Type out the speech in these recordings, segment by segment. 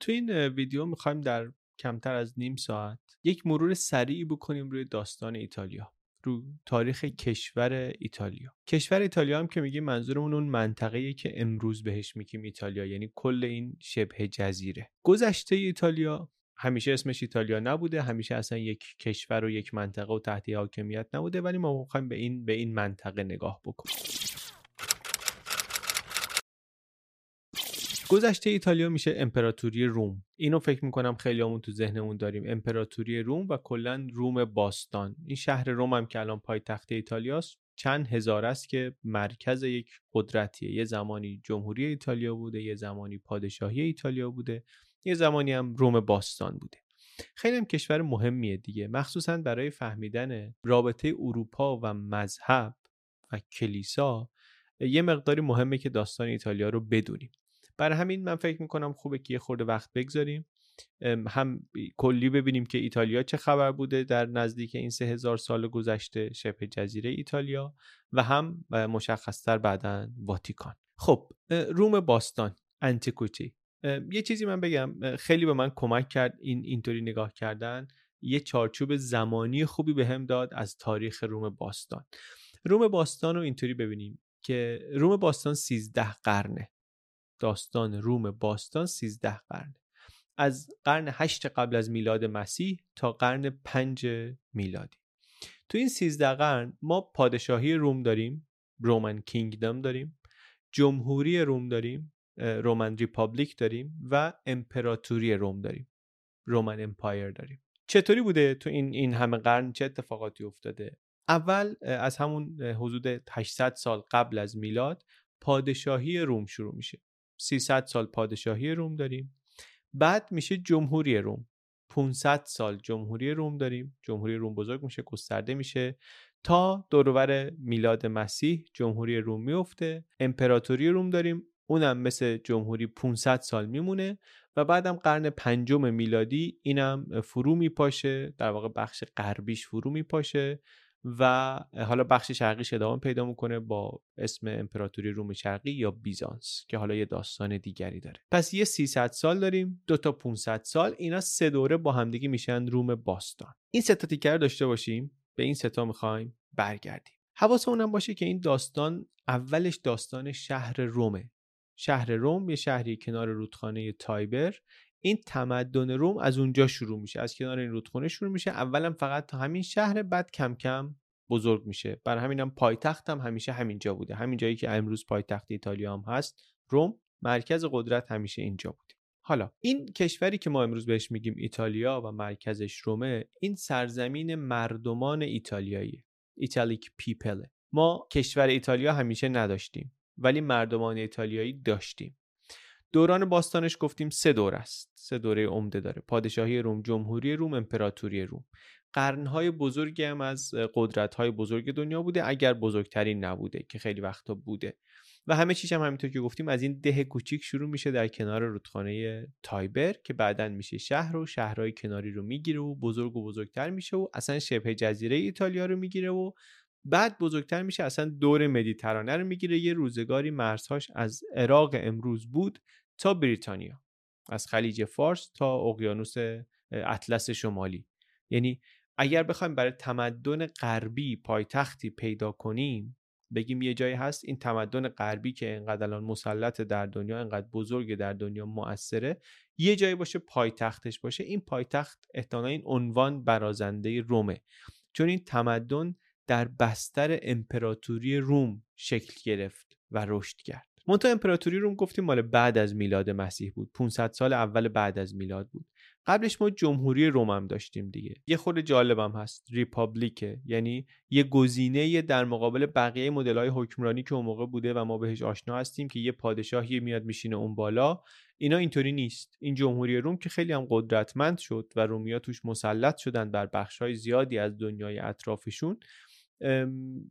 تو این ویدیو می‌خوایم در کمتر از نیم ساعت یک مرور سریعی بکنیم روی داستان ایتالیا رو تاریخ کشور ایتالیا. کشور ایتالیا هم که میگیم منظورمون اون منطقه‌ای که امروز بهش میگیم ایتالیا یعنی کل این شبه جزیره. گذشته ایتالیا همیشه اسمش ایتالیا نبوده همیشه اصلا یک کشور و یک منطقه و تحت حاکمیت نبوده ولی ما می‌خوایم به این به این منطقه نگاه بکنیم. گذشته ایتالیا میشه امپراتوری روم. اینو فکر می‌کنم خیلی همون تو ذهنمون داریم. امپراتوری روم و کلا روم باستان. این شهر روم هم که الان پایتخت ایتالیاست چند هزار است که مرکز یک قدرتیه. یه زمانی جمهوری ایتالیا بوده یه زمانی پادشاهی ایتالیا بوده یه زمانی هم روم باستان بوده. خیلی هم کشور مهمیه دیگه. مخصوصا برای فهمیدن رابطه اروپا و مذهب و کلیسا یه مقداری مهمه که داستان ایتالیا رو بدونیم. برای همین من فکر می‌کنم خوبه که یه خورده وقت بگذاریم. هم کلی ببینیم که ایتالیا چه خبر بوده در نزدیک این سه هزار سال گذشته شبه جزیره ایتالیا و هم مشخصتر بعدا واتیکان. خب روم باستان انتیکوتی. یه چیزی من بگم خیلی به من کمک کرد این اینطوری نگاه کردن. یه چارچوب زمانی خوبی به هم داد از تاریخ روم باستان. روم باستان رو اینطوری ببینیم که روم باستان 13 قرنه. داستان روم باستان 13 قرن. از قرن 8 قبل از میلاد مسیح تا قرن 5 میلادی. تو این 13 قرن ما پادشاهی روم داریم Roman Kingdom داریم جمهوری روم داریم Roman Republic داریم و امپراتوری روم داریم Roman Empire داریم. چطوری بوده تو این این همه قرن؟ چه اتفاقاتی افتاده؟ اول از همون حدود 800 سال قبل از میلاد پادشاهی روم شروع میشه. 300 سال پادشاهی روم داریم. بعد میشه جمهوری روم. 500 سال جمهوری روم داریم. جمهوری روم بزرگ میشه گسترده میشه. تا دورور میلاد مسیح جمهوری روم میفته. امپراتوری روم داریم. اونم مثل جمهوری 500 سال میمونه و بعدم قرن پنجم میلادی اینم فرو میپاشه. در واقع بخش غربیش فرو میپاشه. و حالا بخش شرقیش ادامه پیدا می‌کنه با اسم امپراتوری روم شرقی یا بیزانس که حالا یه داستان دیگری داره. پس یه 300 سال داریم دو تا 500 سال اینا سه دوره با همدیگه میشن روم باستان. این سه تا تیکر داشته باشیم به این سه تا می‌خوایم برگردیم. حواسمون هم باشه که این داستان اولش داستان شهر رومه. شهر روم یه شهری کنار رودخانه تایبر این تمدن روم از اونجا شروع میشه از کنار این رودخونه شروع میشه. اولم فقط تا همین شهر بعد کم کم بزرگ میشه. برای همینم پایتخت هم همیشه همینجا بوده. همین جایی که امروز پایتخت ایتالیا هم هست روم مرکز قدرت همیشه اینجا بوده. حالا این کشوری که ما امروز بهش میگیم ایتالیا و مرکزش رومه این سرزمین مردمان ایتالیایی Italic people ما کشور ایتالیا همیشه نداشتیم ولی مردمان ایتالیایی داشتیم. دوران باستانش گفتیم سه دوره است. سه دوره عمده داره. پادشاهی روم جمهوری روم امپراتوری روم. قرنهای بزرگی هم از قدرتهای بزرگ دنیا بوده اگر بزرگترین نبوده که خیلی وقتا بوده. و همه چیز هم همینطور که گفتیم از این ده کوچیک شروع میشه در کنار رودخانه تایبر که بعدا میشه شهر و شهرهای کناری رو می‌گیره و بزرگ و بزرگتر میشه و اصلا شبه جزیره ایتالیا رو می‌گیره و بعد بزرگتر میشه اصلا دور مدیترانه رو می‌گیره. یه روزگاری مرزهاش از عراق امروز بود. تا بریتانیا از خلیج فارس تا اقیانوس اطلس شمالی. یعنی اگر بخوایم برای تمدن غربی پایتختی پیدا کنیم بگیم یه جایی هست این تمدن غربی که انقدر الان مسلط در دنیا انقدر بزرگ در دنیا مؤثره یه جایی باشه پایتختش باشه. این پایتخت احتمالا این عنوان برازنده رومه. چون این تمدن در بستر امپراتوری روم شکل گرفت و رشد کرد. منتها امپراتوری روم گفتیم مال بعد از میلاد مسیح بود. 500 سال اول بعد از میلاد بود. قبلش ما جمهوری روم هم داشتیم دیگه. یه خود جالبم هست. ریپابلیکه. یعنی یه گزینه در مقابل بقیه مدل های حکمرانی که اون موقع بوده و ما بهش آشنا هستیم که یه پادشاهی میاد میشینه اون بالا. اینا اینطوری نیست. این جمهوری روم که خیلی هم قدرتمند شد و رومیا توش مسلط شدن بر های زیادی از دنیای اطرافشون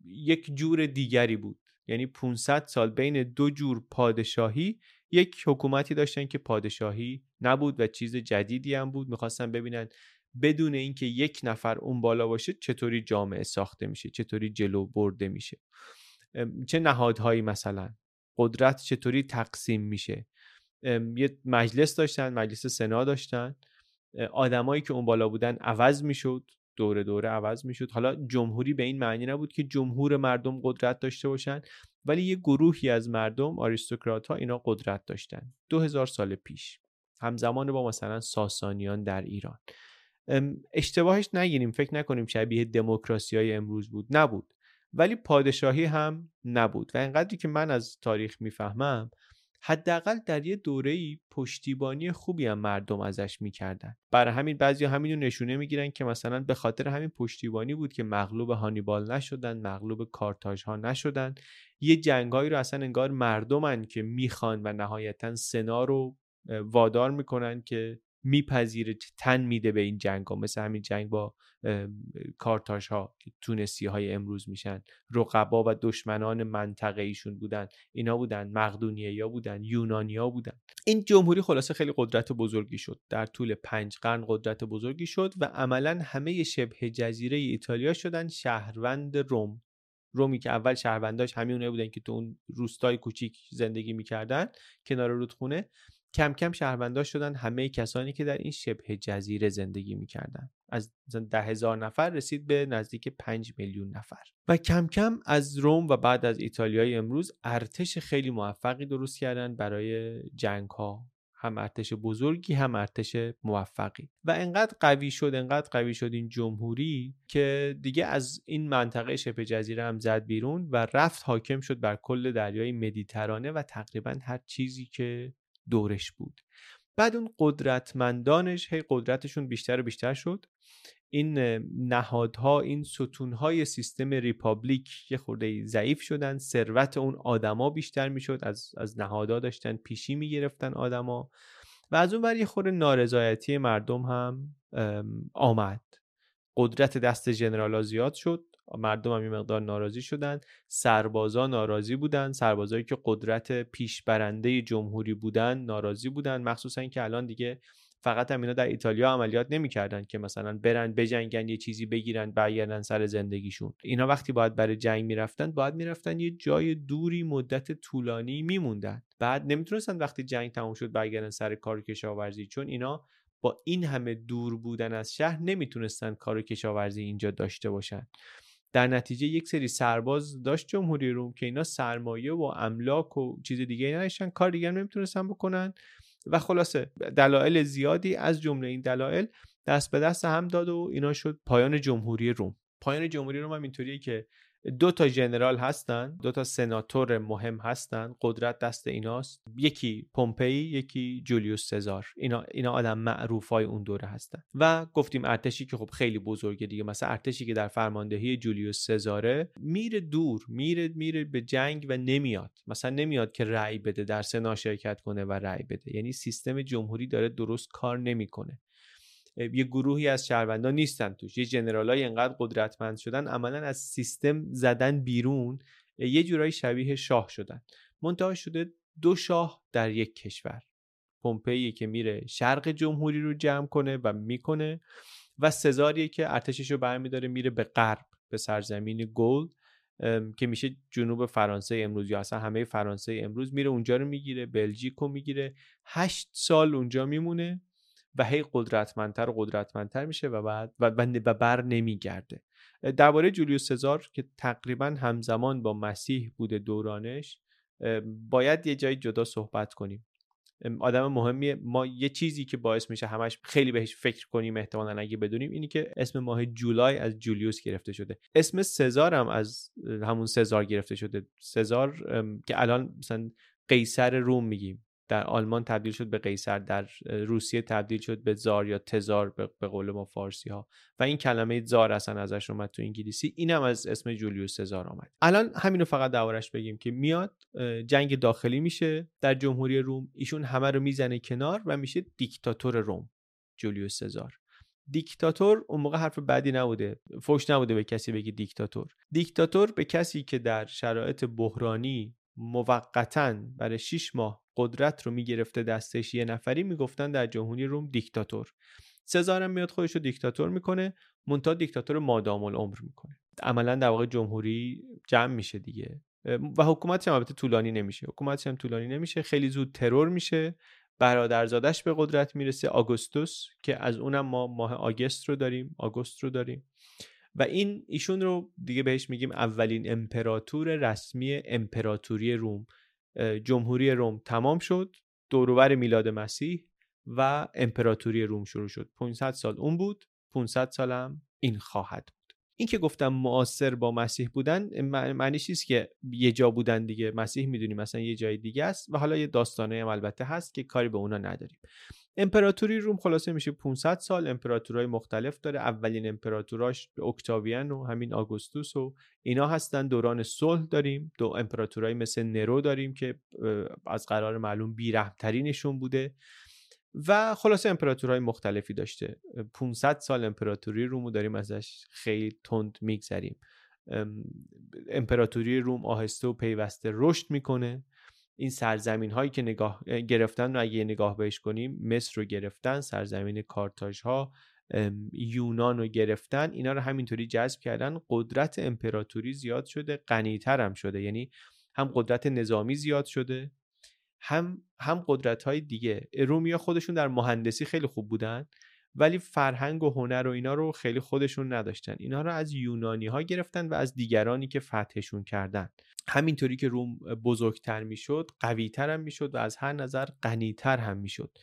یک جور دیگری بود. یعنی 500 سال بین دو جور پادشاهی یک حکومتی داشتن که پادشاهی نبود و چیز جدیدی هم بود. می‌خواستن ببینن بدون اینکه یک نفر اون بالا باشه چطوری جامعه ساخته میشه چطوری جلو برده میشه. چه نهادهایی مثلا قدرت چطوری تقسیم میشه. یه مجلس داشتن مجلس سنا داشتن. آدمایی که اون بالا بودن عوض می‌شد. دوره دوره عوض می‌شد. حالا جمهوری به این معنی نبود که جمهور مردم قدرت داشته باشن ولی یه گروهی از مردم آریستوکرات ها اینا قدرت داشتن. دو هزار سال پیش. همزمان با مثلا ساسانیان در ایران. اشتباهش نگیریم. فکر نکنیم شبیه دموکراسی های امروز بود. نبود. ولی پادشاهی هم نبود. و اینقدری که من از تاریخ می‌فهمم حداقل در یه دوره‌ای پشتیبانی خوبی هم مردم ازش می‌کردن. برای همین بعضی همین رو نشونه می‌گیرن که مثلا به خاطر همین پشتیبانی بود که مغلوب هانیبال نشدن مغلوب کارتاژ ها نشدن. یه جنگایی رو اصلا انگار مردمن که می‌خوان و نهایتا سنا رو وادار می‌کنن که میپذیره تن میده به این جنگ ها مثل همین جنگ با کارتاش ها که تونسی های امروز میشن. رقبا و دشمنان منطقه ایشون بودن. اینا بودن مقدونیه یا بودن یونانیا بودن. این جمهوری خلاصه خیلی قدرت بزرگی شد. در طول پنج قرن قدرت بزرگی شد و عملا همه شبه جزیره ایتالیا شدن شهروند روم. رومی که اول شهرونداش همین بودن که تو اون روستای کوچیک زندگی می‌کردن کنار رودخونه. کم کم شهروندها شدن همه کسانی که در این شبه جزیره زندگی می‌کردن. از ده هزار نفر رسید به نزدیک پنج میلیون نفر. و کم کم از روم و بعد از ایتالیای امروز ارتش خیلی موفقی درست کردن برای جنگ ها هم ارتش بزرگی هم ارتش موفقی. و انقدر قوی شد انقدر قوی شد این جمهوری که دیگه از این منطقه شبه جزیره هم زد بیرون و رفت حاکم شد بر کل دریای مدیترانه و تقریبا هر چیزی که دورش بود. بعد اون قدرتمندانش هی قدرتشون بیشتر و بیشتر شد. این نهادها این ستونهای سیستم republic یه خورده ضعیف شدن. ثروت اون آدما بیشتر می‌شد. از از نهادها داشتن پیشی می‌گرفتن آدما. و از اون ور یه خورده نارضایتی مردم هم آمد. قدرت دست جنرالا زیاد شد. مردم هم این مقدار ناراضی شدن. سربازا ناراضی بودن. سربازایی که قدرت پیشبرنده جمهوری بودن ناراضی بودن. مخصوصا که الان دیگه فقط هم اینا در ایتالیا عملیات نمی‌کردن که مثلا برن بجنگن یه چیزی بگیرن برگردن سر زندگیشون. اینا وقتی باید برای جنگ می‌رفتن باید می‌رفتن یه جای دوری مدت طولانی میموندن. بعد نمی‌تونستن وقتی جنگ تموم شد برگردن سر کار کشاورزی. چون اینا با این همه دور بودن از شهر نمی‌تونستن کار کشاورزی اینجا داشته باشن. در نتیجه یک سری سرباز داشت جمهوری روم که اینا سرمایه و املاک و چیز دیگه نداشتن کار دیگر نمی‌تونستن بکنن و خلاصه دلایل زیادی از جمله این دلایل دست به دست هم داد و اینا شد پایان جمهوری روم. پایان جمهوری روم هم اینطوریه که دو تا جنرال هستن دو تا سناتور مهم هستن قدرت دست ایناست. یکی پومپئی یکی جولیوس سزار. اینا اینا آدم معروف های اون دوره هستن. و گفتیم ارتشی که خب خیلی بزرگه دیگه. مثلا ارتشی که در فرماندهی جولیوس سزاره میره دور میره میره به جنگ و نمیاد. مثلا نمیاد که رأی بده در سنا شرکت کنه و رأی بده. یعنی سیستم جمهوری داره درست کار نمی‌کنه. یه گروهی از شهروندان نیستن توش. یه جنرالای انقدر قدرتمند شدن عملا از سیستم زدن بیرون یه جورایی شبیه شاه شدن. منتها شده دو شاه در یک کشور. پومپئی که میره شرق جمهوری رو جمع کنه و می‌کنه و سزاریه که ارتشش رو برمیداره میره به غرب به سرزمین گل که میشه جنوب فرانسه امروز یا اصلا همه فرانسه امروز میره اونجا رو می‌گیره بلژیک رو می‌گیره. هشت سال اونجا میمونه. و هی قدرتمندتر و قدرتمندتر میشه و بعد و, و بر نمیگرده. درباره جولیوس سزار که تقریبا همزمان با مسیح بوده دورانش باید یه جایی جدا صحبت کنیم. آدم مهمیه. ما یه چیزی که باعث میشه همش خیلی بهش فکر کنیم احتمالا اگه بدونیم اینی که اسم ماه جولای از جولیوس گرفته شده. اسم سزار هم از همون سزار گرفته شده. سزار که الان مثلا قیصر روم میگیم. در آلمان تبدیل شد به قیصر در روسیه تبدیل شد به زار یا تزار به قول ما فارسی ها و این کلمه زار اصلا ازش اومد تو انگلیسی. اینم از اسم جولیوس سزار آمد. الان همینو فقط دورش بگیم که میاد جنگ داخلی میشه در جمهوری روم. ایشون همه رو می‌زنه کنار و میشه دیکتاتور روم. جولیوس سزار. دیکتاتور اون موقع حرف بدی نبوده. فوش نبوده به کسی بگی دیکتاتور. دیکتاتور به کسی که در شرایط بحرانی موقتا برای 6 ماه قدرت رو می‌گرفته دستش یه نفری می‌گفتن در جمهوری روم دیکتاتور. سزارم میاد خودش رو دیکتاتور می‌کنه مونتا دیکتاتور مادام العمر می‌کنه. عملا در واقع جمهوری جمع میشه دیگه. و حکومتش هم البته طولانی نمیشه. حکومتش هم طولانی نمیشه. خیلی زود ترور میشه. برادرزادش به قدرت می‌رسه. آگوستوس که از اونم ما ماه آگست رو داریم آگوست رو داریم. و این ایشون رو دیگه بهش میگیم اولین امپراتور رسمی امپراتوری روم جمهوری روم تمام شد دوروبر میلاد مسیح و امپراتوری روم شروع شد. 500 سال اون بود 500 سالم این خواهد بود. این که گفتم معاصر با مسیح بودن معنیش نیست که یه جا بودن دیگه مسیح می‌دونیم مثلا یه جای دیگه است و حالا یه داستانه هم البته هست که کاری به اونا نداریم. امپراتوری روم خلاصه میشه 500 سال امپراتورای مختلف داره اولین امپراتوراش اکتاویان و همین آگوستوس و اینا هستن دوران صلح داریم دو امپراتورای مثل نرو داریم که از قرار معلوم بیرحمترینشون بوده. و خلاصه امپراتورهای مختلفی داشته. 500 سال امپراتوری روم رو داریم ازش خیلی تند میگذریم. امپراتوری روم آهسته و پیوسته رشد می‌کنه. این سرزمین هایی که نگاه گرفتن رو اگه نگاه بهش کنیم مصر رو گرفتن سرزمین کارتاژ ها یونان رو گرفتن اینا رو همینطوری جذب کردن. قدرت امپراتوری زیاد شده غنیتر هم شده. یعنی هم قدرت نظامی زیاد شده. هم هم قدرت های دیگه. رومیا خودشون در مهندسی خیلی خوب بودن ولی فرهنگ و هنر و اینا رو خیلی خودشون نداشتن. اینا رو از یونانی ها گرفتن و از دیگرانی که فتحشون کردن. همینطوری که روم بزرگتر می‌شد قویتر هم می‌شد و از هر نظر غنیتر هم می‌شد.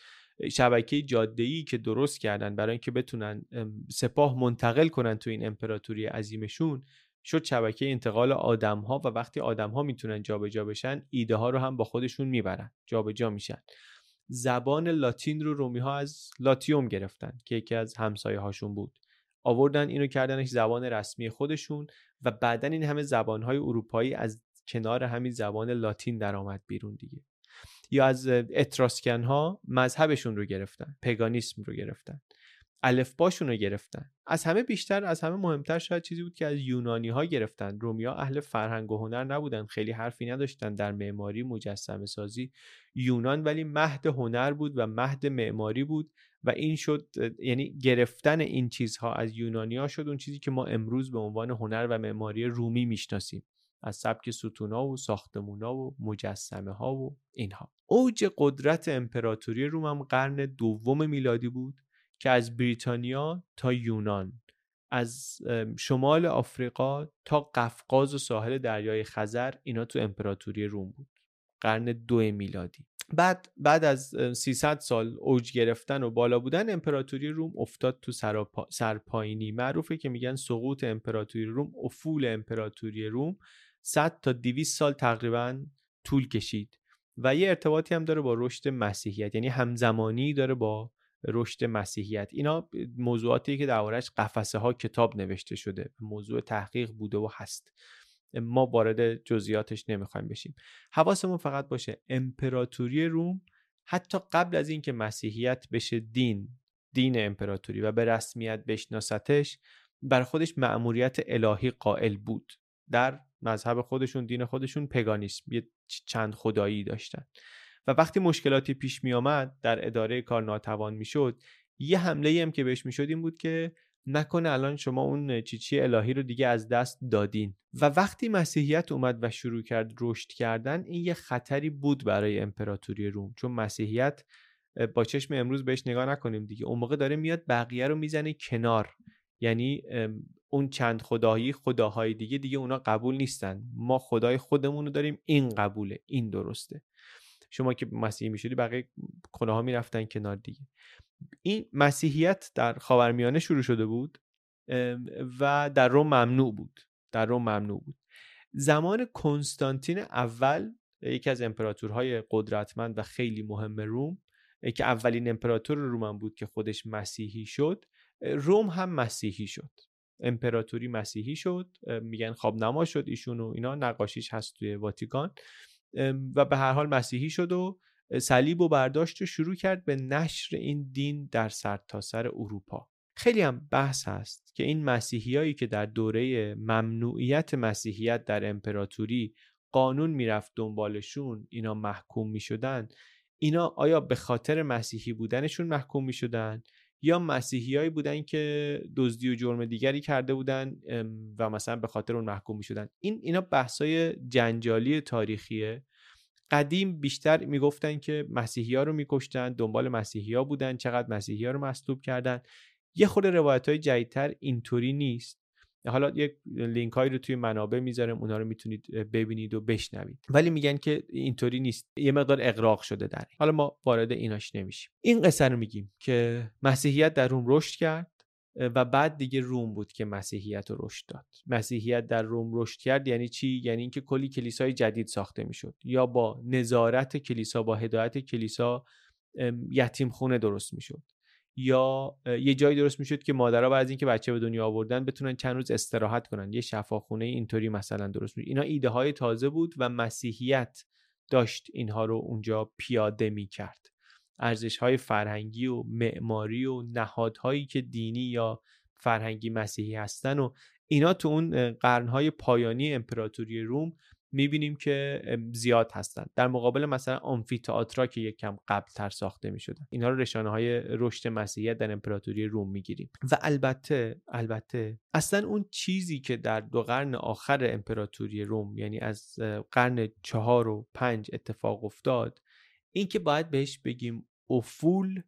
شبکه جاده ای که درست کردن برای اینکه بتونن سپاه منتقل کنن تو این امپراتوری عظیمشون شد شبکه انتقال آدم ها و وقتی آدم ها می‌تونن جابجا بشن ایده ها رو هم با خودشون می‌برن جابجا میشن. زبان لاتین رو رومی ها از لاتیوم گرفتن که یکی از همسایه هاشون بود. آوردن اینو کردنش زبان رسمی خودشون و بعدا این همه زبان های اروپایی از کنار همین زبان لاتین درآمد بیرون دیگه. یا از اتراسکن ها مذهبشون رو گرفتن پگانیسم رو گرفتن. الفباشون رو گرفتن. از همه بیشتر از همه مهمتر شاید چیزی بود که از یونانی ها گرفتن. رومیا اهل فرهنگ و هنر نبودن. خیلی حرفی نداشتن در معماری مجسمه سازی یونان ولی مهد هنر بود و مهد معماری بود و این شد یعنی گرفتن این چیزها از یونانی ها شد اون چیزی که ما امروز به عنوان هنر و معماری رومی می‌شناسیم. از سبک ستونا و ساختمونا و مجسمه ها و اینها. اوج قدرت امپراتوری روم هم قرن دوم میلادی بود. که از بریتانیا تا یونان از شمال آفریقا تا قفقاز و ساحل دریای خزر اینا تو امپراتوری روم بود. قرن دو میلادی. بعد بعد از 300 سال اوج گرفتن و بالا بودن امپراتوری روم افتاد تو سرپایینی. معروفه که میگن سقوط امپراتوری روم افول امپراتوری روم 100 تا 200 سال تقریبا طول کشید و یه ارتباطی هم داره با رشد مسیحیت. یعنی همزمانی داره با رشد مسیحیت. اینا موضوعاتی که دربارهش قفسه ها کتاب نوشته شده موضوع تحقیق بوده و هست. ما وارد جزئیاتش نمی‌خوایم بشیم. حواسمون فقط باشه امپراتوری روم حتی قبل از اینکه مسیحیت بشه دین دین امپراتوری و به رسمیت بشناستش بر خودش مأموریت الهی قائل بود. در مذهب خودشون دین خودشون پگانیسم یه چند خدایی داشتن. و وقتی مشکلاتی پیش می آمد در اداره کار ناتوان می‌شد یه حمله هم که بهش می‌شد این بود که نکنه الان شما اون چیچی الهی رو دیگه از دست دادین. و وقتی مسیحیت اومد و شروع کرد رشد کردن این یه خطری بود برای امپراتوری روم. چون مسیحیت با چشم امروز بهش نگاه نکنیم دیگه. اون موقع داره میاد بقیه رو می‌زنه کنار. یعنی اون چند خدایی خداهای دیگه دیگه اونا قبول نیستن. ما خدای خودمون رو داریم این قبوله این درسته. شما که مسیحی می‌شدی بقیه خداها می‌رفتن کنار دیگه. این مسیحیت در خاورمیانه شروع شده بود و در روم ممنوع بود. در روم ممنوع بود. زمان کنستانتین اول یکی از امپراتورهای قدرتمند و خیلی مهم روم که اولین امپراتور روم بود که خودش مسیحی شد روم هم مسیحی شد. امپراتوری مسیحی شد میگن خواب نما شد ایشون و اینا نقاشیش هست توی واتیکان. و به هر حال مسیحی شد و صلیب و برداشت و شروع کرد به نشر این دین در سرتاسر سر اروپا. خیلی هم بحث هست که این مسیحیایی که در دوره ممنوعیت مسیحیت در امپراتوری قانون می‌رفت دنبالشون اینا محکوم می‌شدن اینا آیا به خاطر مسیحی بودنشون محکوم می‌شدن؟ یا مسیحیایی بودن که دزدی و جرم دیگری کرده بودن و مثلا به خاطر اون محکوم می‌شدن. این اینا بحثای جنجالی تاریخیه. قدیم بیشتر می‌گفتن که مسیحی ها رو میکشتن دنبال مسیحی ها بودن چقدر مسیحی ها رو مصلوب کردن. یه خود روایت های جدیدتر اینطوری نیست. حالا یک لینک هایی رو توی منابع می‌ذارم اونا رو می‌تونید ببینید و بشنوید. ولی میگن که اینطوری نیست. یه مقدار اقراق شده در. حالا ما وارد ایناش نمیشیم. این قصه رو میگیم که مسیحیت در روم رشد کرد و بعد دیگه روم بود که مسیحیت رو رشد داد. مسیحیت در روم رشد کرد یعنی چی؟ یعنی اینکه کلی کلیسای جدید ساخته می‌شد. یا با نظارت کلیسا با هدایت کلیسا یتیم خونه درست می‌شد. یا یه جایی درست می‌شد که مادرها بعد از اینکه بچه به دنیا آوردن بتونن چند روز استراحت کنن. یه شفاخونه اینطوری مثلا درست می‌شد. اینا ایده های تازه بود و مسیحیت داشت اینها رو اونجا پیاده می‌کرد. ارزش های فرهنگی و معماری و نهادهایی که دینی یا فرهنگی مسیحی هستن و اینا تو اون قرنهای پایانی امپراتوری روم می‌بینیم که زیاد هستن. در مقابل مثلا آمفی تئاترا که یک کم قبل تر ساخته می‌شدن. اینا رو رشانه های رشد مسیحیت در امپراتوری روم می‌گیریم. و البته البته اصلا اون چیزی که در دو قرن آخر امپراتوری روم یعنی از قرن چهار و پنج اتفاق افتاد این که باید بهش بگیم افول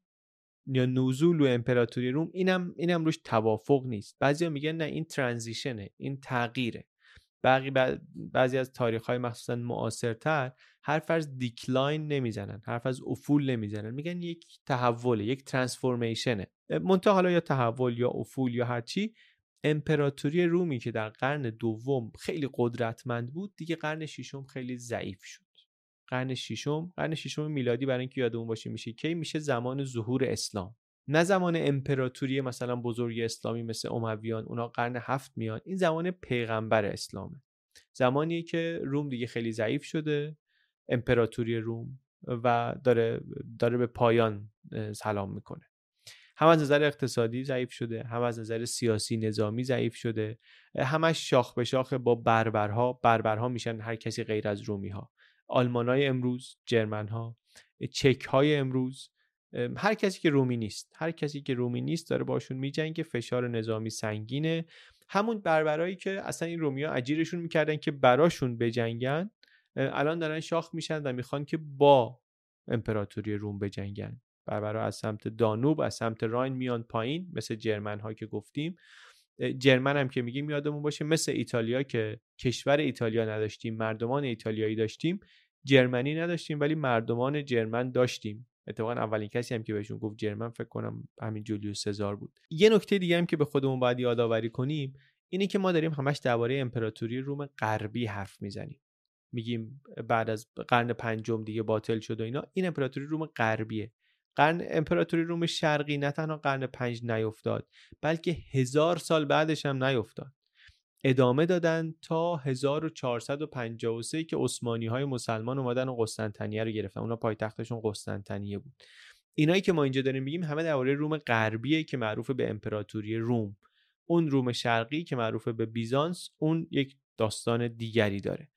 یا نزول و امپراتوری روم اینم اینم روش توافق نیست. بعضیا میگن نه این ترانزیشنه این تغییره. باقی بعضی از تاریخ های مخصوصا معاصرتر حرف از دیکلاین نمی‌زنن حرف از افول نمی‌زنن. میگن یک تحوله یک ترانسفورمیشنه. منتها حالا یا تحول یا افول یا هرچی امپراتوری رومی که در قرن دوم خیلی قدرتمند بود دیگه قرن ششم خیلی ضعیف شد. قرن ششم قرن ششم میلادی برای اینکه یادمون باشه میشه کی میشه زمان ظهور اسلام. نه زمان امپراتوری مثلا بزرگ اسلامی مثل امویان اونا قرن هفت میان این زمان پیغمبر اسلامه. زمانیه که روم دیگه خیلی ضعیف شده امپراتوری روم و داره داره به پایان سلام می‌کنه. هم از نظر اقتصادی ضعیف شده هم از نظر سیاسی نظامی ضعیف شده. همش شاخ به شاخ با بربرها بربرها میشن هر کسی غیر از رومی ها آلمان های امروز جرمن ها چک های امروز هر کسی که رومی نیست هر کسی که رومی نیست داره باشون میجنگه فشار نظامی سنگینه. همون بربرایی که اصلا این رومیا اجیرشون می‌کردن که براشون بجنگن الان دارن شاخ میشن و می‌خوان که با امپراتوری روم بجنگن. بربرا از سمت دانوب از سمت راین میان پایین مثل جرمن ها که گفتیم. جرمن هم که میگیم یادمون باشه مثل ایتالیا که کشور ایتالیا نداشتیم مردمان ایتالیایی داشتیم جرمنی نداشتیم ولی مردمان جرمن داشتیم. اتفاقا اولین کسی هم که بهشون گفت جرمن فکر کنم همین جولیوس سزار بود. یه نکته دیگه هم که به خودمون باید یادآوری کنیم اینه که ما داریم همش درباره امپراتوری روم غربی حرف می‌زنیم. میگیم بعد از قرن پنجم دیگه باطل شد و اینا این امپراتوری روم غربیه. قرن امپراتوری روم شرقی نه تنها قرن پنج نیفتاد بلکه هزار سال بعدش هم نیفتاد. ادامه دادن تا 1453 که عثمانی های مسلمان اومدن و قسطنطنیه رو گرفتن. اونا پایتختشون قسطنطنیه بود. اینایی که ما اینجا داریم میگیم همه درباره روم غربیه که معروف به امپراتوری روم. اون روم شرقی که معروف به بیزانس اون یک داستان دیگری داره.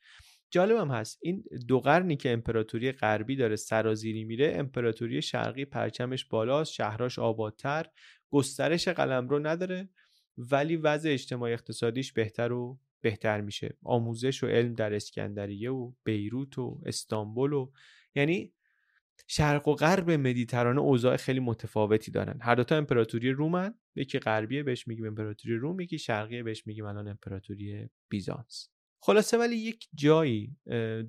جالبم هست این دو قرنی که امپراتوری غربی داره سرازیری میره امپراتوری شرقی پرچمش بالاست شهراش آبادتر گسترش قلمرو نداره. ولی وضع اجتماعی اقتصادیش بهتر و بهتر میشه. آموزش و علم در اسکندریه و بیروت و استانبول و یعنی شرق و غرب مدیترانه اوضاع خیلی متفاوتی دارن. هر دوتا امپراتوری رومن یکی غربیه بهش میگیم امپراتوری روم یکی شرقیه بهش میگیم الان امپراتوری بیزانس. خلاصه ولی یک جایی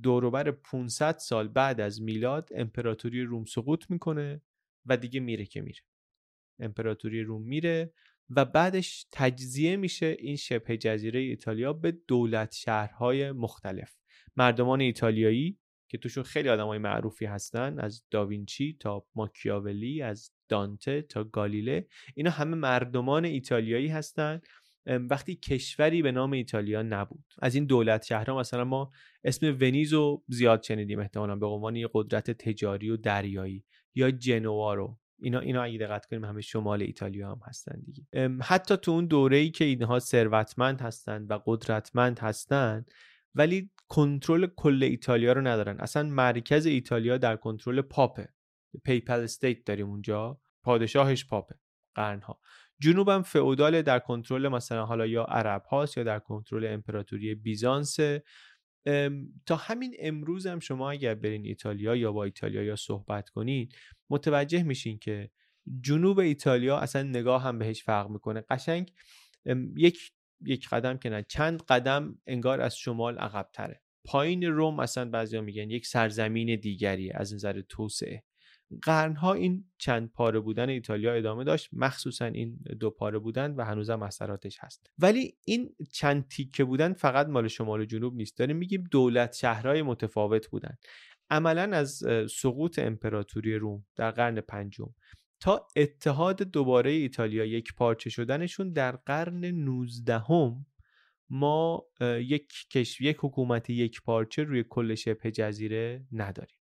دوروبر 500 سال بعد از میلاد امپراتوری روم سقوط می‌کنه و دیگه میره که میره. امپراتوری روم میره و بعدش تجزیه میشه این شبه جزیره ایتالیا به دولت شهرهای مختلف. مردمان ایتالیایی که توشون خیلی آدمای معروفی هستن از داوینچی تا ماکیاولی از دانته تا گالیله اینا همه مردمان ایتالیایی هستن. وقتی کشوری به نام ایتالیا نبود. از این دولت شهرها مثلا ما اسم ونیز رو زیاد شنیدیم احتمالا به عنوان یه قدرت تجاری و دریایی یا جنوا رو. اینا اینا اگه دقت کنیم همه شمال ایتالیا هم هستن دیگه. حتی تو اون دوره ای که اینها ثروتمند هستند و قدرتمند هستند ولی کنترل کل ایتالیا رو ندارن. اصلا مرکز ایتالیا در کنترل پاپه. Papal State داریم اونجا. پادشاهش پاپه. قرنها. جنوبم فئودال در کنترل مثلا حالا یا عرب هاست یا در کنترل امپراتوری بیزانس. تا همین امروز هم شما اگر برین ایتالیا یا با ایتالیا یا صحبت کنین متوجه میشین که جنوب ایتالیا اصلا نگاه هم بهش فرق می‌کنه. قشنگ یک یک قدم که نه چند قدم انگار از شمال عقب تره پایین روم اصلا بعضیا میگن یک سرزمین دیگری از نظر توسعه. قرنها این چند پاره بودن ایتالیا ادامه داشت. مخصوصا این دو پاره بودن و هنوزم اثراتش هست. ولی این چند تیکه بودن فقط مال شمال و جنوب نیست. داریم میگیم دولت شهرهای متفاوت بودن. عملا از سقوط امپراتوری روم در قرن پنجم تا اتحاد دوباره ایتالیا یک پارچه شدنشون در قرن 19 هم ما یک کشور یک حکومت یک پارچه روی کل شبه جزیره نداریم.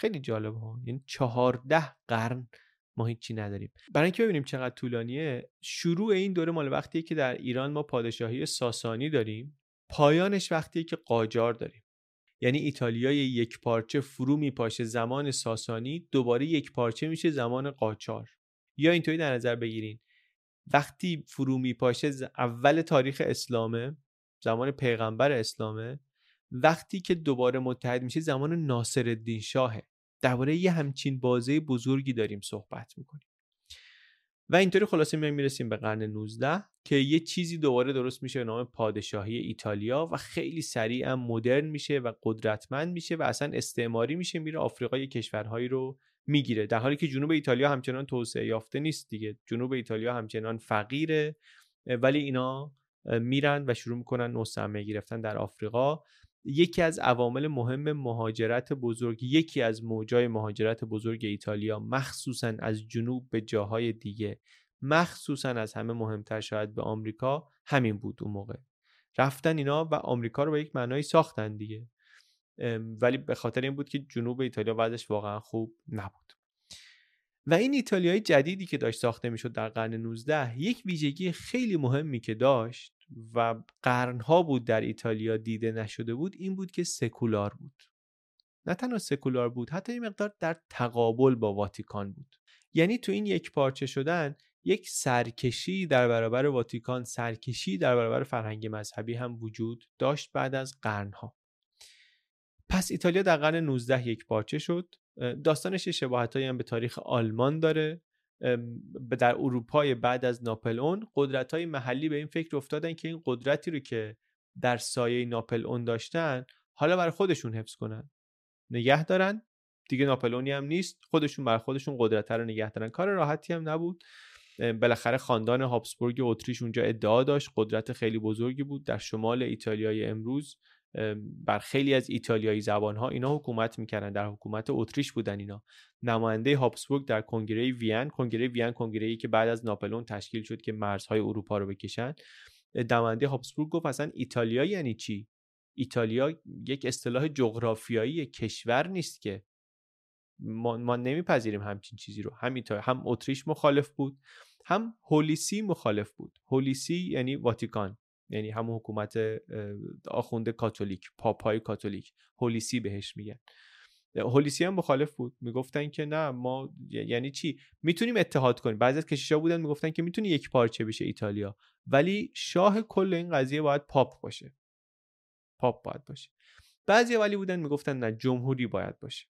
خیلی جالب ها. یعنی چهارده قرن ما هیچی نداریم. برای اینکه ببینیم چقدر طولانیه شروع این دوره مال وقتیه که در ایران ما پادشاهی ساسانی داریم. پایانش وقتیه که قاجار داریم. یعنی ایتالیای یک پارچه فرو میپاشه زمان ساسانی دوباره یک پارچه میشه زمان قاجار یا اینطوری در نظر بگیرین. وقتی فرو میپاشه اول تاریخ اسلامه زمان پیغمبر اسلامه وقتی که دوباره متحد میشه زمان ناصر الدین شاهه. درباره یه همچین بازه بزرگی داریم صحبت می‌کنیم. و اینطوری خلاصه میایم می‌رسیم به قرن 19 که یه چیزی دوباره درست میشه به نام پادشاهی ایتالیا و خیلی سریع هم مدرن میشه و قدرتمند میشه و اصلا استعماری میشه میره آفریقای کشورهایی رو می‌گیره. در حالی که جنوب ایتالیا همچنان توسعه یافته نیست دیگه. جنوب ایتالیا همچنان فقیره ولی اینا میرن و شروع می‌کنن نوسمه گرفتن در آفریقا. یکی از عوامل مهم مهاجرت بزرگ یکی از موجای مهاجرت بزرگ ایتالیا مخصوصا از جنوب به جاهای دیگه مخصوصا از همه مهمتر شاید به آمریکا همین بود اون موقع. رفتن اینا و آمریکا رو به یک معنایی ساختن دیگه. ولی به خاطر این بود که جنوب ایتالیا وضعش واقعا خوب نبود. و این ایتالیای جدیدی که داشت ساخته می‌شد در قرن 19 یک ویژگی خیلی مهمی که داشت و قرنها بود در ایتالیا دیده نشده بود این بود که سکولار بود. نه تنها سکولار بود حتی این مقدار در تقابل با واتیکان بود. یعنی تو این یک پارچه شدن یک سرکشی در برابر واتیکان سرکشی در برابر فرهنگ مذهبی هم وجود داشت بعد از قرنها. پس ایتالیا در قرن 19 یک پارچه شد. داستانش شباهت هم به تاریخ آلمان داره. در اروپای بعد از ناپل اون قدرت های محلی به این فکر افتادن که این قدرتی رو که در سایه ناپل اون داشتن حالا برای خودشون حفظ کنن. نگه دارن. دیگه ناپلونی هم نیست. خودشون بر خودشون قدرت رو نگه دارن. کار راحتی هم نبود. بالاخره خاندان هابسبورگ اتریش اونجا ادعا داشت. قدرت خیلی بزرگی بود. در شمال ایتالیای امروز بر خیلی از ایتالیایی زبان ها اینا حکومت می‌کردن در حکومت اتریش بودن اینا. نماینده هابسبورگ در کنگره وین کنگره وین کنگره ای که بعد از ناپلون تشکیل شد که مرزهای اروپا رو بکشن. نماینده هابسبورگ گفت اصلا ایتالیا یعنی چی؟ ایتالیا یک اصطلاح جغرافیایی کشور نیست که. ما, ما نمیپذیریم همچین چیزی رو. هم ایتالیا هم اتریش مخالف بود هم هولیسی مخالف بود. هولیسی یعنی واتیکان. یعنی همون حکومت آخونده کاتولیک پاپای کاتولیک هولیسی بهش میگن. هولیسی هم مخالف بود. می‌گفتن که نه ما یعنی چی؟ می‌تونیم اتحاد کنیم. بعضی از کشیشا بودن می‌گفتن که می‌تونی یک پارچه بشه ایتالیا. ولی شاه کل این قضیه باید پاپ باشه. پاپ باید باشه. بعضی ولی بودن می‌گفتن نه جمهوری باید باشه.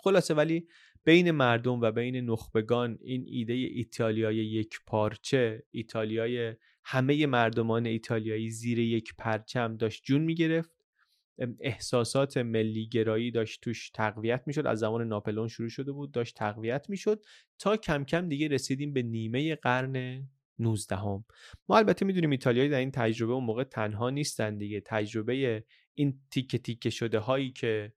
خلاصه ولی بین مردم و بین نخبگان این ایده ایتالیای یک پارچه ایتالیای همه مردمان ایتالیایی زیر یک پرچم داشت جون می‌گرفت. احساسات ملی گرایی داشت توش تقویت می‌شد. از زمان ناپلون شروع شده بود داشت تقویت می‌شد. تا کم کم دیگه رسیدیم به نیمه قرن 19 هم. ما البته می‌دونیم ایتالیایی در این تجربه اون موقع تنها نیستن دیگه. تجربه این تیکه تیکه شده هایی که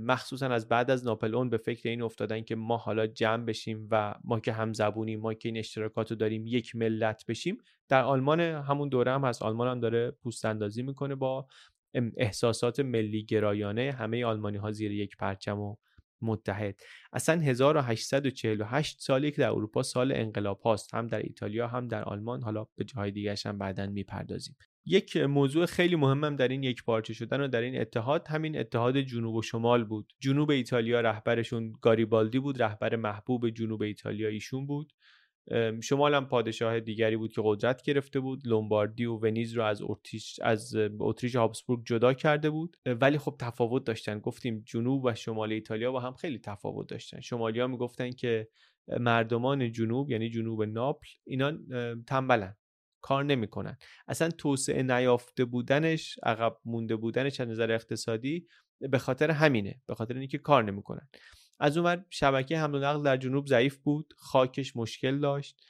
مخصوصا از بعد از ناپلئون به فکر این افتادن که ما حالا جمع بشیم و ما که هم زبونیم ما که این اشتراکات رو داریم یک ملت بشیم در آلمان همون دوره هم هست. آلمان هم داره پوست اندازی می‌کنه با احساسات ملی گرایانه. همه آلمانی ها زیر یک پرچم و متحد. اصلا 1848 سالی که در اروپا سال انقلاب هاست. هم در ایتالیا هم در آلمان. حالا به جاهای دیگه هم بعدا می‌پردازیم. یک موضوع خیلی مهمم در این یک پارچه شدن و در این اتحاد همین اتحاد جنوب و شمال بود. جنوب ایتالیا رهبرشون گاریبالدی بود رهبر محبوب جنوب ایتالیا ایشون بود. شمال هم پادشاه دیگری بود که قدرت گرفته بود. لومباردی و ونیز رو از اتریش از اتریش هابسبورگ جدا کرده بود. ولی خب تفاوت داشتن. گفتیم جنوب و شمال ایتالیا با هم خیلی تفاوت داشتن. شمالی ها می‌گفتن که مردمان جنوب یعنی جنوب ناپل اینا تنبلن. کار نمی‌کنن. اصلا توسعه نیافته بودنش عقب مونده بودنش از نظر اقتصادی به خاطر همینه به خاطر اینکه کار نمی‌کنن. از اونور شبکه حمل و نقل در جنوب ضعیف بود خاکش مشکل داشت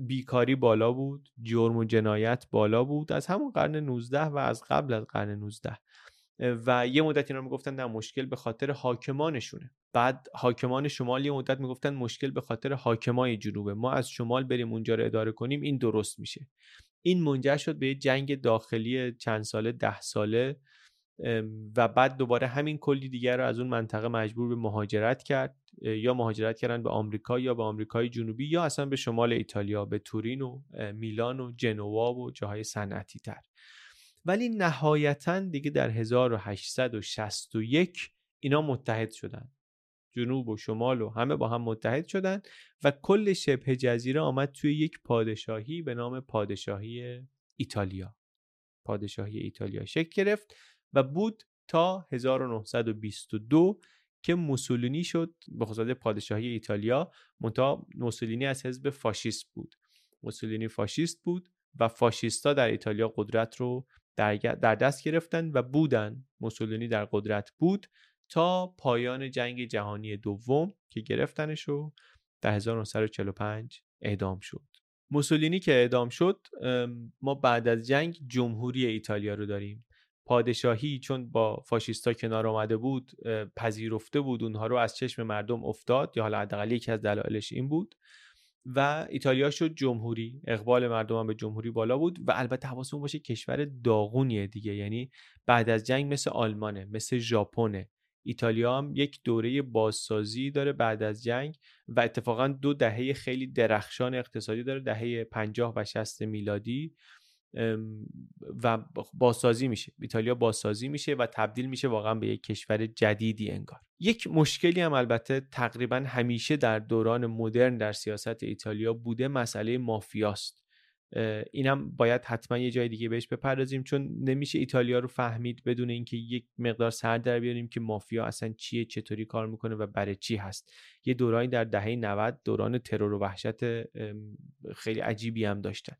بیکاری بالا بود جرم و جنایت بالا بود از همون قرن 19 و از قبل از قرن 19 و یه مدت اینا می‌گفتن نه مشکل به خاطر حاکمانشونه. بعد حاکمان شمال یه مدت می‌گفتن مشکل به خاطر حاکمای جنوبه. ما از شمال بریم اونجا رو اداره کنیم این درست میشه. این منجر شد به جنگ داخلی چند ساله ده ساله و بعد دوباره همین کلی دیگر رو از اون منطقه مجبور به مهاجرت کرد. یا مهاجرت کردن به آمریکا یا به آمریکای جنوبی یا اصلا به شمال ایتالیا به تورین و میلان و جنوا و جاهای صنعتی تر ولی نهایتا دیگه در 1861 اینا متحد شدن. جنوب و شمال و همه با هم متحد شدن و کل شبه جزیره آمد توی یک پادشاهی به نام پادشاهی ایتالیا. پادشاهی ایتالیا شکل گرفت و بود تا 1922 که موسولینی شد به خصوص پادشاهی ایتالیا منتها موسولینی از حزب فاشیست بود. موسولینی فاشیست بود و فاشیستا در ایتالیا قدرت رو در دست گرفتن و بودن. موسولینی در قدرت بود تا پایان جنگ جهانی دوم که گرفتنش رو در 1945 اعدام شد. موسولینی که اعدام شد ما بعد از جنگ جمهوری ایتالیا رو داریم. پادشاهی چون با فاشیستا کنار آمده بود پذیرفته بود اونها رو از چشم مردم افتاد یا حالا حداقل یکی از دلایلش این بود و ایتالیا شد جمهوری. اقبال مردم هم به جمهوری بالا بود و البته حواسمون باشه کشور داغونیه دیگه. یعنی بعد از جنگ مثل آلمانه مثل ژاپنه. ایتالیا هم یک دوره بازسازی داره بعد از جنگ و اتفاقا دو دهه خیلی درخشان اقتصادی داره دهه 50 و 60 میلادی و بازسازی میشه. ایتالیا بازسازی میشه و تبدیل میشه واقعا به یک کشور جدیدی انگار. یک مشکلی هم البته تقریبا همیشه در دوران مدرن در سیاست ایتالیا بوده مسئله مافیاست. اینم باید حتما یه جای دیگه بهش بپردازیم چون نمیشه ایتالیا رو فهمید بدون اینکه یک مقدار سر در بیاریم که مافیا اصلا چیه چطوری کار می‌کنه و برای چی هست. یه دورانی در دهه 90 دوران ترور و وحشت خیلی عجیبی هم داشتن.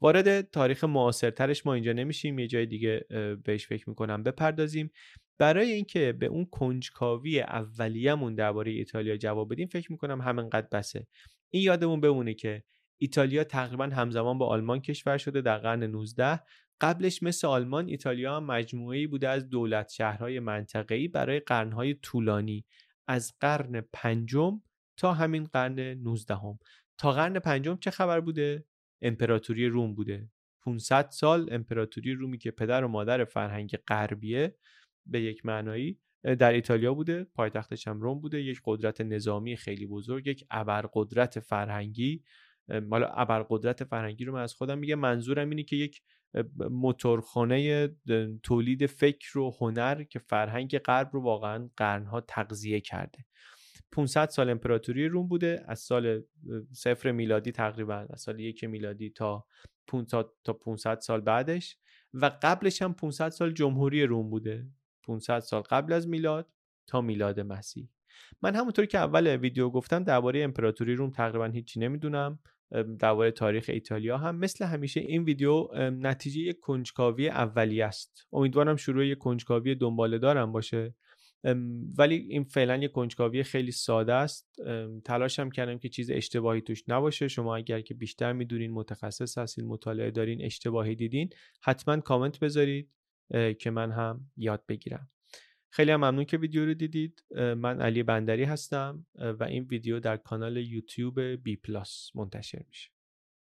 وارد تاریخ معاصرترش ما اینجا نمیشیم یه جای دیگه بهش فکر می‌کنم بپردازیم. برای اینکه به اون کنجکاوی اولیه‌مون درباره ایتالیا جواب بدیم فکر می‌کنم همینقدر بسه. این یادمون بمونه که ایتالیا تقریبا همزمان با آلمان کشور شده در قرن 19 قبلش مثل آلمان ایتالیا هم مجموعه‌ای بوده از دولت شهرهای منطقه‌ای برای قرنهای طولانی. از قرن پنجم تا همین قرن 19 هم. تا قرن پنجم چه خبر بوده؟ امپراتوری روم بوده. 500 سال امپراتوری رومی که پدر و مادر فرهنگ غربیه به یک معنایی در ایتالیا بوده. پایتختش هم روم بوده. یک قدرت نظامی خیلی بزرگ یک ابرقدرت فرهنگی. حالا ابرقدرت فرهنگی رو من از خودم میگم. منظورم اینه که یک موتورخانه تولید فکر و هنر که فرهنگ غرب رو واقعا قرنها تغذیه کرده. 500 سال امپراتوری روم بوده. از سال صفر میلادی تقریبا از سال یک میلادی تا 500 تا 500 سال بعدش. و قبلش هم 500 سال جمهوری روم بوده. 500 سال قبل از میلاد تا میلاد مسیح. من همونطور که اول ویدیو گفتم درباره امپراتوری روم تقریبا هیچی نمی‌دونم. درباره تاریخ ایتالیا هم مثل همیشه این ویدیو نتیجه یک کنجکاوی اولیه است. امیدوارم شروع یک کنجکاوی دنباله دارم باشه. ولی این فعلا یک کنجکاوی خیلی ساده است. تلاشم کردم که چیز اشتباهی توش نباشه. شما اگر که بیشتر می‌دونین متخصص هستین مطالعه دارین اشتباهی دیدین حتما کامنت بذارید که من هم یاد بگیرم. خیلی هم ممنون که ویدیو رو دیدید. من علی بندری هستم و این ویدیو در کانال یوتیوب بی پلاس منتشر میشه.